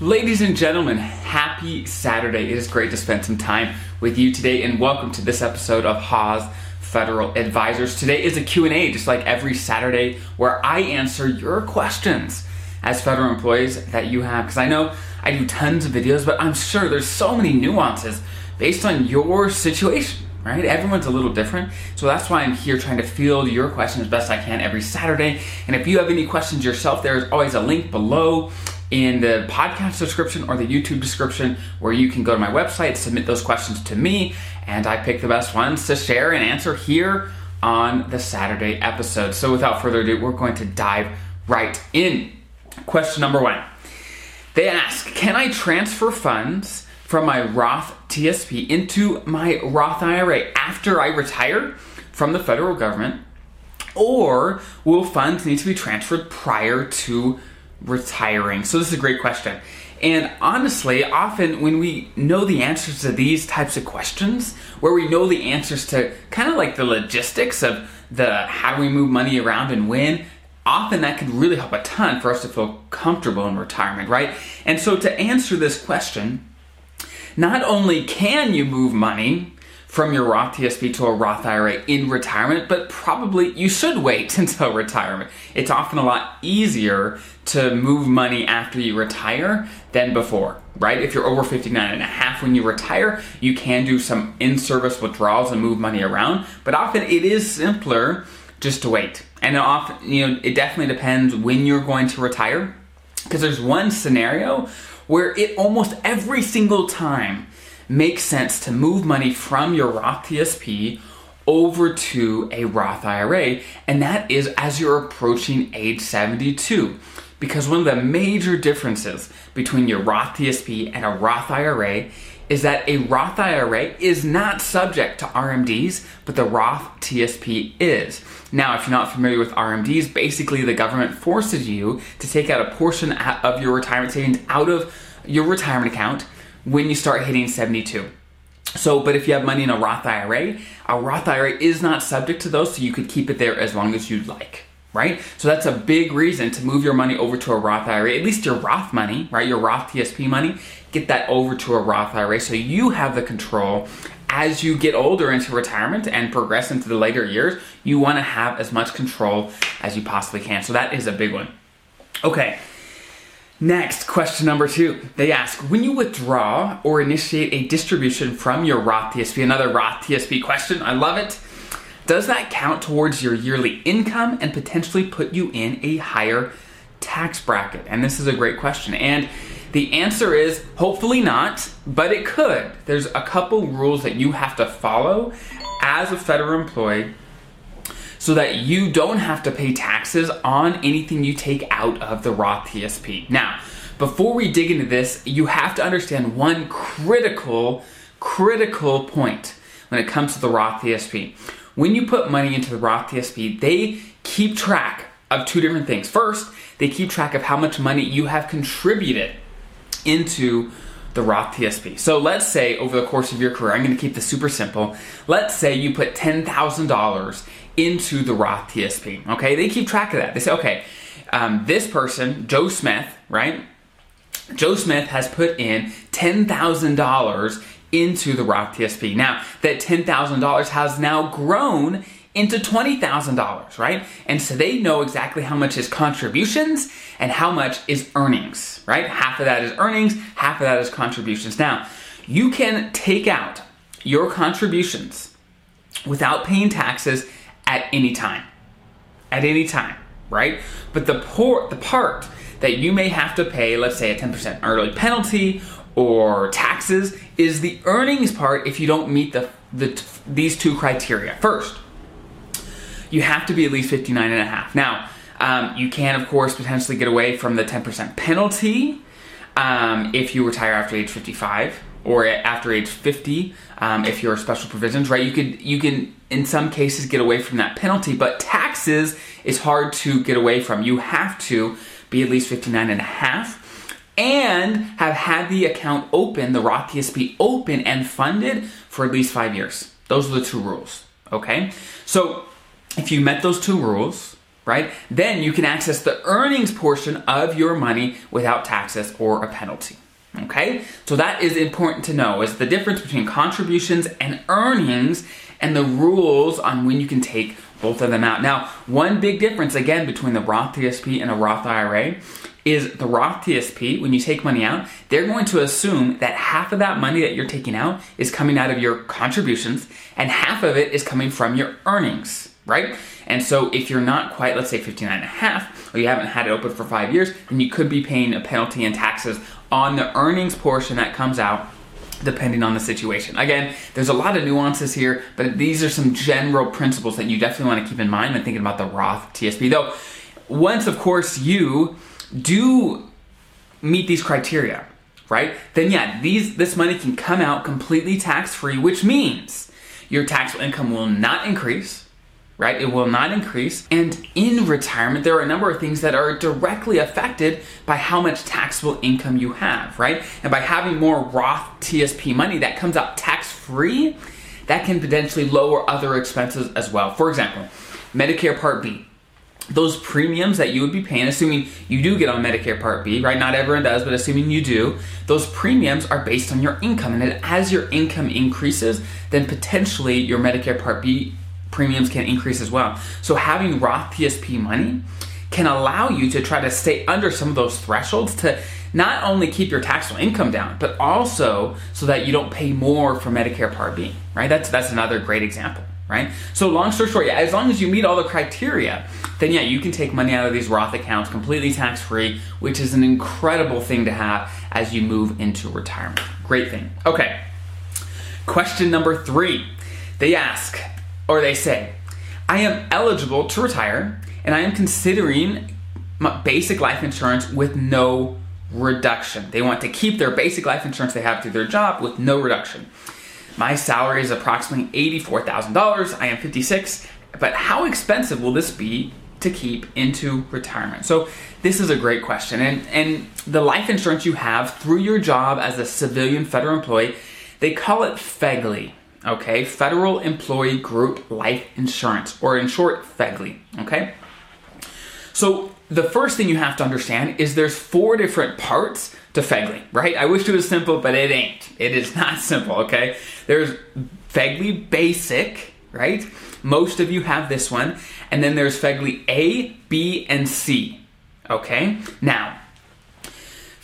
Ladies and gentlemen, happy Saturday. It is great to spend some time with you today and welcome to this episode of Haws Federal Advisors. Today is a Q&A just like every Saturday where I answer your questions as federal employees that you have because I know I do tons of videos, but I'm sure there's so many nuances based on your situation right? Everyone's a little different. So that's why I'm here trying to field your questions as best I can every Saturday. And if you have any questions yourself, there's always a link below in the podcast description or the YouTube description where you can go to my website, submit those questions to me, and I pick the best ones to share and answer here on the Saturday episode. So without further ado, we're going to dive right in. Question number one. They ask, can I transfer funds from my Roth TSP into my Roth IRA after I retire from the federal government? Or will funds need to be transferred prior to retiring? So, this is a great question. And honestly, often when we know the answers to these types of questions, where we know the answers to kind of like the logistics of the how do we move money around and when, often that can really help a ton for us to feel comfortable in retirement, right? And so to answer this question, not only can you move money from your Roth TSP to a Roth IRA in retirement, but probably you should wait until retirement. It's often a lot easier to move money after you retire than before, right? If you're over 59 and a half when you retire, you can do some in-service withdrawals and move money around, but often it is simpler just to wait. And it often, you know, it definitely depends when you're going to retire because there's one scenario where it almost every single time makes sense to move money from your Roth TSP over to a Roth IRA, and that is as you're approaching age 72. Because one of the major differences between your Roth TSP and a Roth IRA is that a Roth IRA is not subject to RMDs, but the Roth TSP is. Now, if you're not familiar with RMDs, basically the government forces you to take out a portion of your retirement savings out of your retirement account when you start hitting 72. So, but if you have money in a Roth IRA, a Roth IRA is not subject to those, so you could keep it there as long as you'd like, right? So that's a big reason to move your money over to a Roth IRA, at least your Roth money, right? Your Roth TSP money, get that over to a Roth IRA so you have the control as you get older into retirement and progress into the later years. You want to have as much control as you possibly can. So that is a big one. Okay, Next, question number two. They ask When you withdraw or initiate a distribution from your Roth TSP, another Roth TSP question, I love it. Does that count towards your yearly income and potentially put you in a higher tax bracket? And this is a great question. And the answer is hopefully not, but it could. There's a couple rules that you have to follow as a federal employee so that you don't have to pay taxes on anything you take out of the Roth TSP. Now, before we dig into this, you have to understand one critical, critical point when it comes to the Roth TSP. When you put money into the Roth TSP, they keep track of two different things. First, they keep track of how much money you have contributed into the Roth TSP. So let's say over the course of your career, I'm going to keep this super simple. Let's say you put $10,000 into the Roth TSP. Okay, they keep track of that. They say, okay, um, this person, Joe Smith, right? Joe Smith has put in $10,000 into the Roth TSP. Now, that $10,000 has now grown into $20,000, right? And so they know exactly how much is contributions and how much is earnings, right? Half of that is earnings, half of that is contributions. Now, you can take out your contributions without paying taxes at any time. At any time, right? But the, por- the part that you may have to pay, let's say a 10% early penalty or taxes, is the earnings part if you don't meet the, the these two criteria. First, you have to be at least 59 and a half. Now, um, you can, of course, potentially get away from the 10% penalty um, if you retire after age 55 or after age 50 um, if you're special provisions right? You could you can in some cases get away from that penalty but taxes is hard to get away from. You have to be at least 59 and a half and have had the account open the roth tsp open and funded for at least five years. Those are the two rules okay? So if you met those two rules right? Then you can access the earnings portion of your money without taxes or a penalty. Okay? So that is important to know is the difference between contributions and earnings and the rules on when you can take both of them out. Now, one big difference again between the Roth TSP and a Roth IRA is the Roth TSP, when you take money out, they're going to assume that half of that money that you're taking out is coming out of your contributions and half of it is coming from your earnings, right? And so if you're not quite, let's say 59 and a half, or you haven't had it open for five years, then you could be paying a penalty and taxes on the earnings portion that comes out depending on the situation. Again, there's a lot of nuances here, but these are some general principles that you definitely want to keep in mind when thinking about the Roth TSP. Though, once, of course, you do meet these criteria, right? Then yeah, these this money can come out completely tax-free, which means your taxable income will not increase, right? It will not increase. And in retirement, there are a number of things that are directly affected by how much taxable income you have, right? And by having more Roth TSP money that comes out tax-free, that can potentially lower other expenses as well. For example, Medicare Part B those premiums that you would be paying, assuming you do get on Medicare Part B, right? Not everyone does, but assuming you do, those premiums are based on your income. And as your income increases, then potentially your Medicare Part B premiums can increase as well. So having Roth TSP money can allow you to try to stay under some of those thresholds to not only keep your taxable income down, but also so that you don't pay more for Medicare Part B, right? That's that's another great example right? So long story short, yeah, as long as you meet all the criteria, then yeah, you can take money out of these Roth accounts completely tax free, which is an incredible thing to have as you move into retirement. Great thing. Okay. Question number three. They ask, or they say, I am eligible to retire and I am considering basic life insurance with no reduction. They want to keep their basic life insurance they have through their job with no reduction. My salary is approximately $84,000. I am 56, but how expensive will this be to keep into retirement? So this is a great question. And, and the life insurance you have through your job as a civilian federal employee, they call it FEGLI, okay? Federal Employee Group Life Insurance, or in short, FEGLI, okay? So the first thing you have to understand is there's four different parts to FEGLI, right? I wish it was simple, but it ain't. It is not simple, okay? There's FEGLI Basic, right? Most of you have this one. And then there's FEGLI A, B, and C, okay? Now,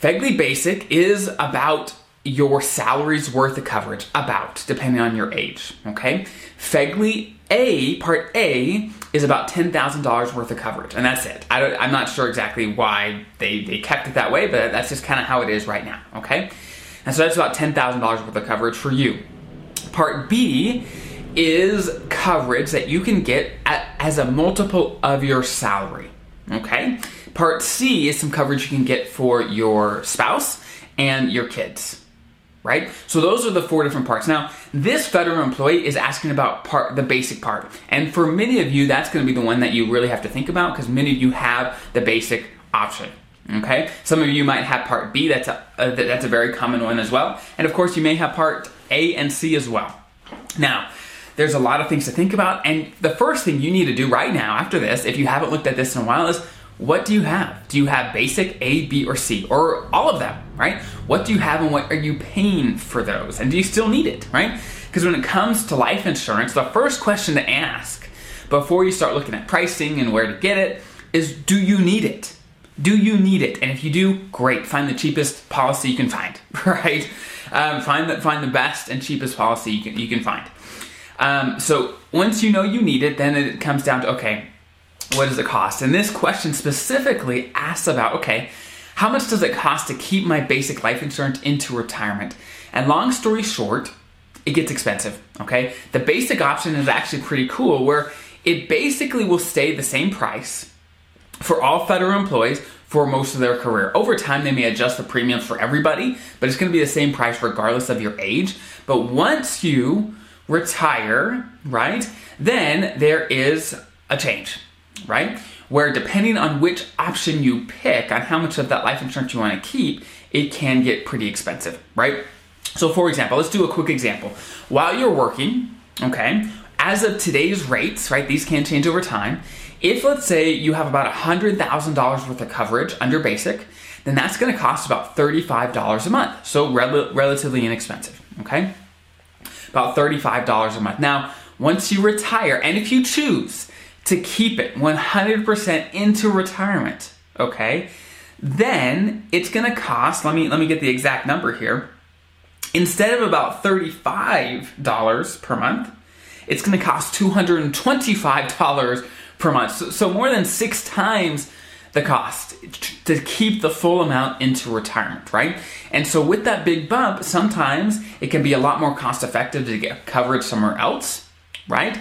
FEGLI Basic is about your salary's worth of coverage, about, depending on your age, okay? FEGLI A, Part A, is about $10,000 worth of coverage, and that's it. I am not sure exactly why they, they kept it that way, but that's just kind of how it is right now, okay? And so that's about $10,000 worth of coverage for you. Part B is coverage that you can get at, as a multiple of your salary, okay? Part C is some coverage you can get for your spouse and your kids right? So those are the four different parts. Now, this federal employee is asking about part the basic part. And for many of you, that's going to be the one that you really have to think about because many of you have the basic option. Okay? Some of you might have part B, that's a, uh, that's a very common one as well. And of course, you may have part A and C as well. Now, there's a lot of things to think about, and the first thing you need to do right now after this, if you haven't looked at this in a while, is what do you have? Do you have basic A, B, or C, or all of them, right? What do you have and what are you paying for those? And do you still need it, right? Because when it comes to life insurance, the first question to ask before you start looking at pricing and where to get it is do you need it? Do you need it? And if you do, great. Find the cheapest policy you can find, right? Um, find the find the best and cheapest policy you can you can find. Um, so once you know you need it, then it comes down to okay, what does it cost? And this question specifically asks about okay, how much does it cost to keep my basic life insurance into retirement? And long story short, it gets expensive, okay? The basic option is actually pretty cool where it basically will stay the same price for all federal employees for most of their career. Over time, they may adjust the premiums for everybody, but it's gonna be the same price regardless of your age. But once you retire, right, then there is a change right? Where depending on which option you pick on how much of that life insurance you want to keep, it can get pretty expensive, right? So, for example, let's do a quick example. While you're working, okay, as of today's rates, right, these can change over time. if let's say you have about $100,000 worth of coverage under basic, then that's going to cost about $35 a month. So rel- relatively inexpensive, okay? About $35 a month. Now, once you retire, and if you choose to keep it 100% into retirement, okay, then it's going to cost, let me let me get the exact number here. Instead of about $35 per month, it's going to cost $225 per month. So, so more than 6 times the cost to keep the full amount into retirement, right? And so with that big bump, sometimes it can be a lot more cost effective to get coverage somewhere else, right?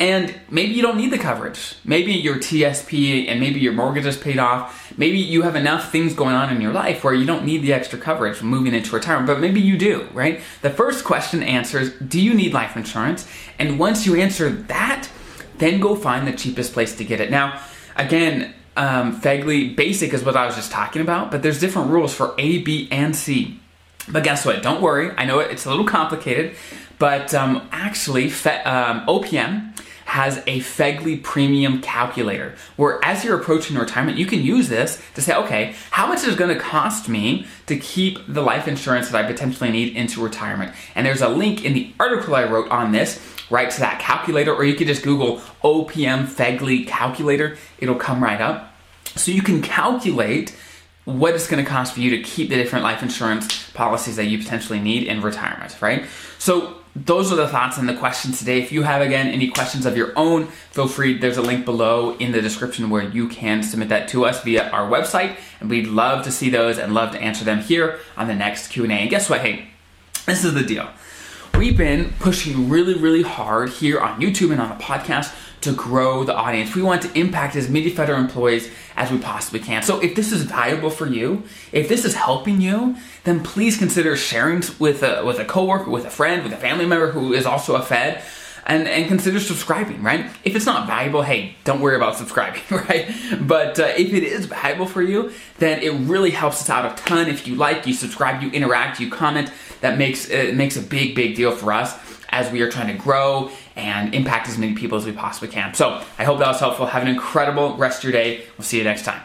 And maybe you don't need the coverage. Maybe your TSP and maybe your mortgage is paid off. Maybe you have enough things going on in your life where you don't need the extra coverage moving into retirement, but maybe you do, right? The first question answers Do you need life insurance? And once you answer that, then go find the cheapest place to get it. Now, again, um, FEGLI Basic is what I was just talking about, but there's different rules for A, B, and C. But guess what? Don't worry. I know it's a little complicated, but um, actually, Fe- um, OPM has a FEGLI premium calculator where as you're approaching retirement, you can use this to say, okay, how much is it going to cost me to keep the life insurance that I potentially need into retirement? And there's a link in the article I wrote on this right to that calculator, or you could just Google OPM FEGLI calculator. It'll come right up. So you can calculate what it's going to cost for you to keep the different life insurance policies that you potentially need in retirement, right? So those are the thoughts and the questions today. If you have again any questions of your own, feel free. There's a link below in the description where you can submit that to us via our website, and we'd love to see those and love to answer them here on the next Q and A. And guess what? Hey, this is the deal. We've been pushing really, really hard here on YouTube and on the podcast to grow the audience. We want to impact as many federal employees as we possibly can. So if this is valuable for you, if this is helping you, then please consider sharing with a with a coworker, with a friend, with a family member who is also a Fed. And, and consider subscribing, right? If it's not valuable, hey, don't worry about subscribing, right? But uh, if it is valuable for you, then it really helps us out a ton. If you like, you subscribe, you interact, you comment, that makes it makes a big, big deal for us as we are trying to grow and impact as many people as we possibly can. So I hope that was helpful. Have an incredible rest of your day. We'll see you next time.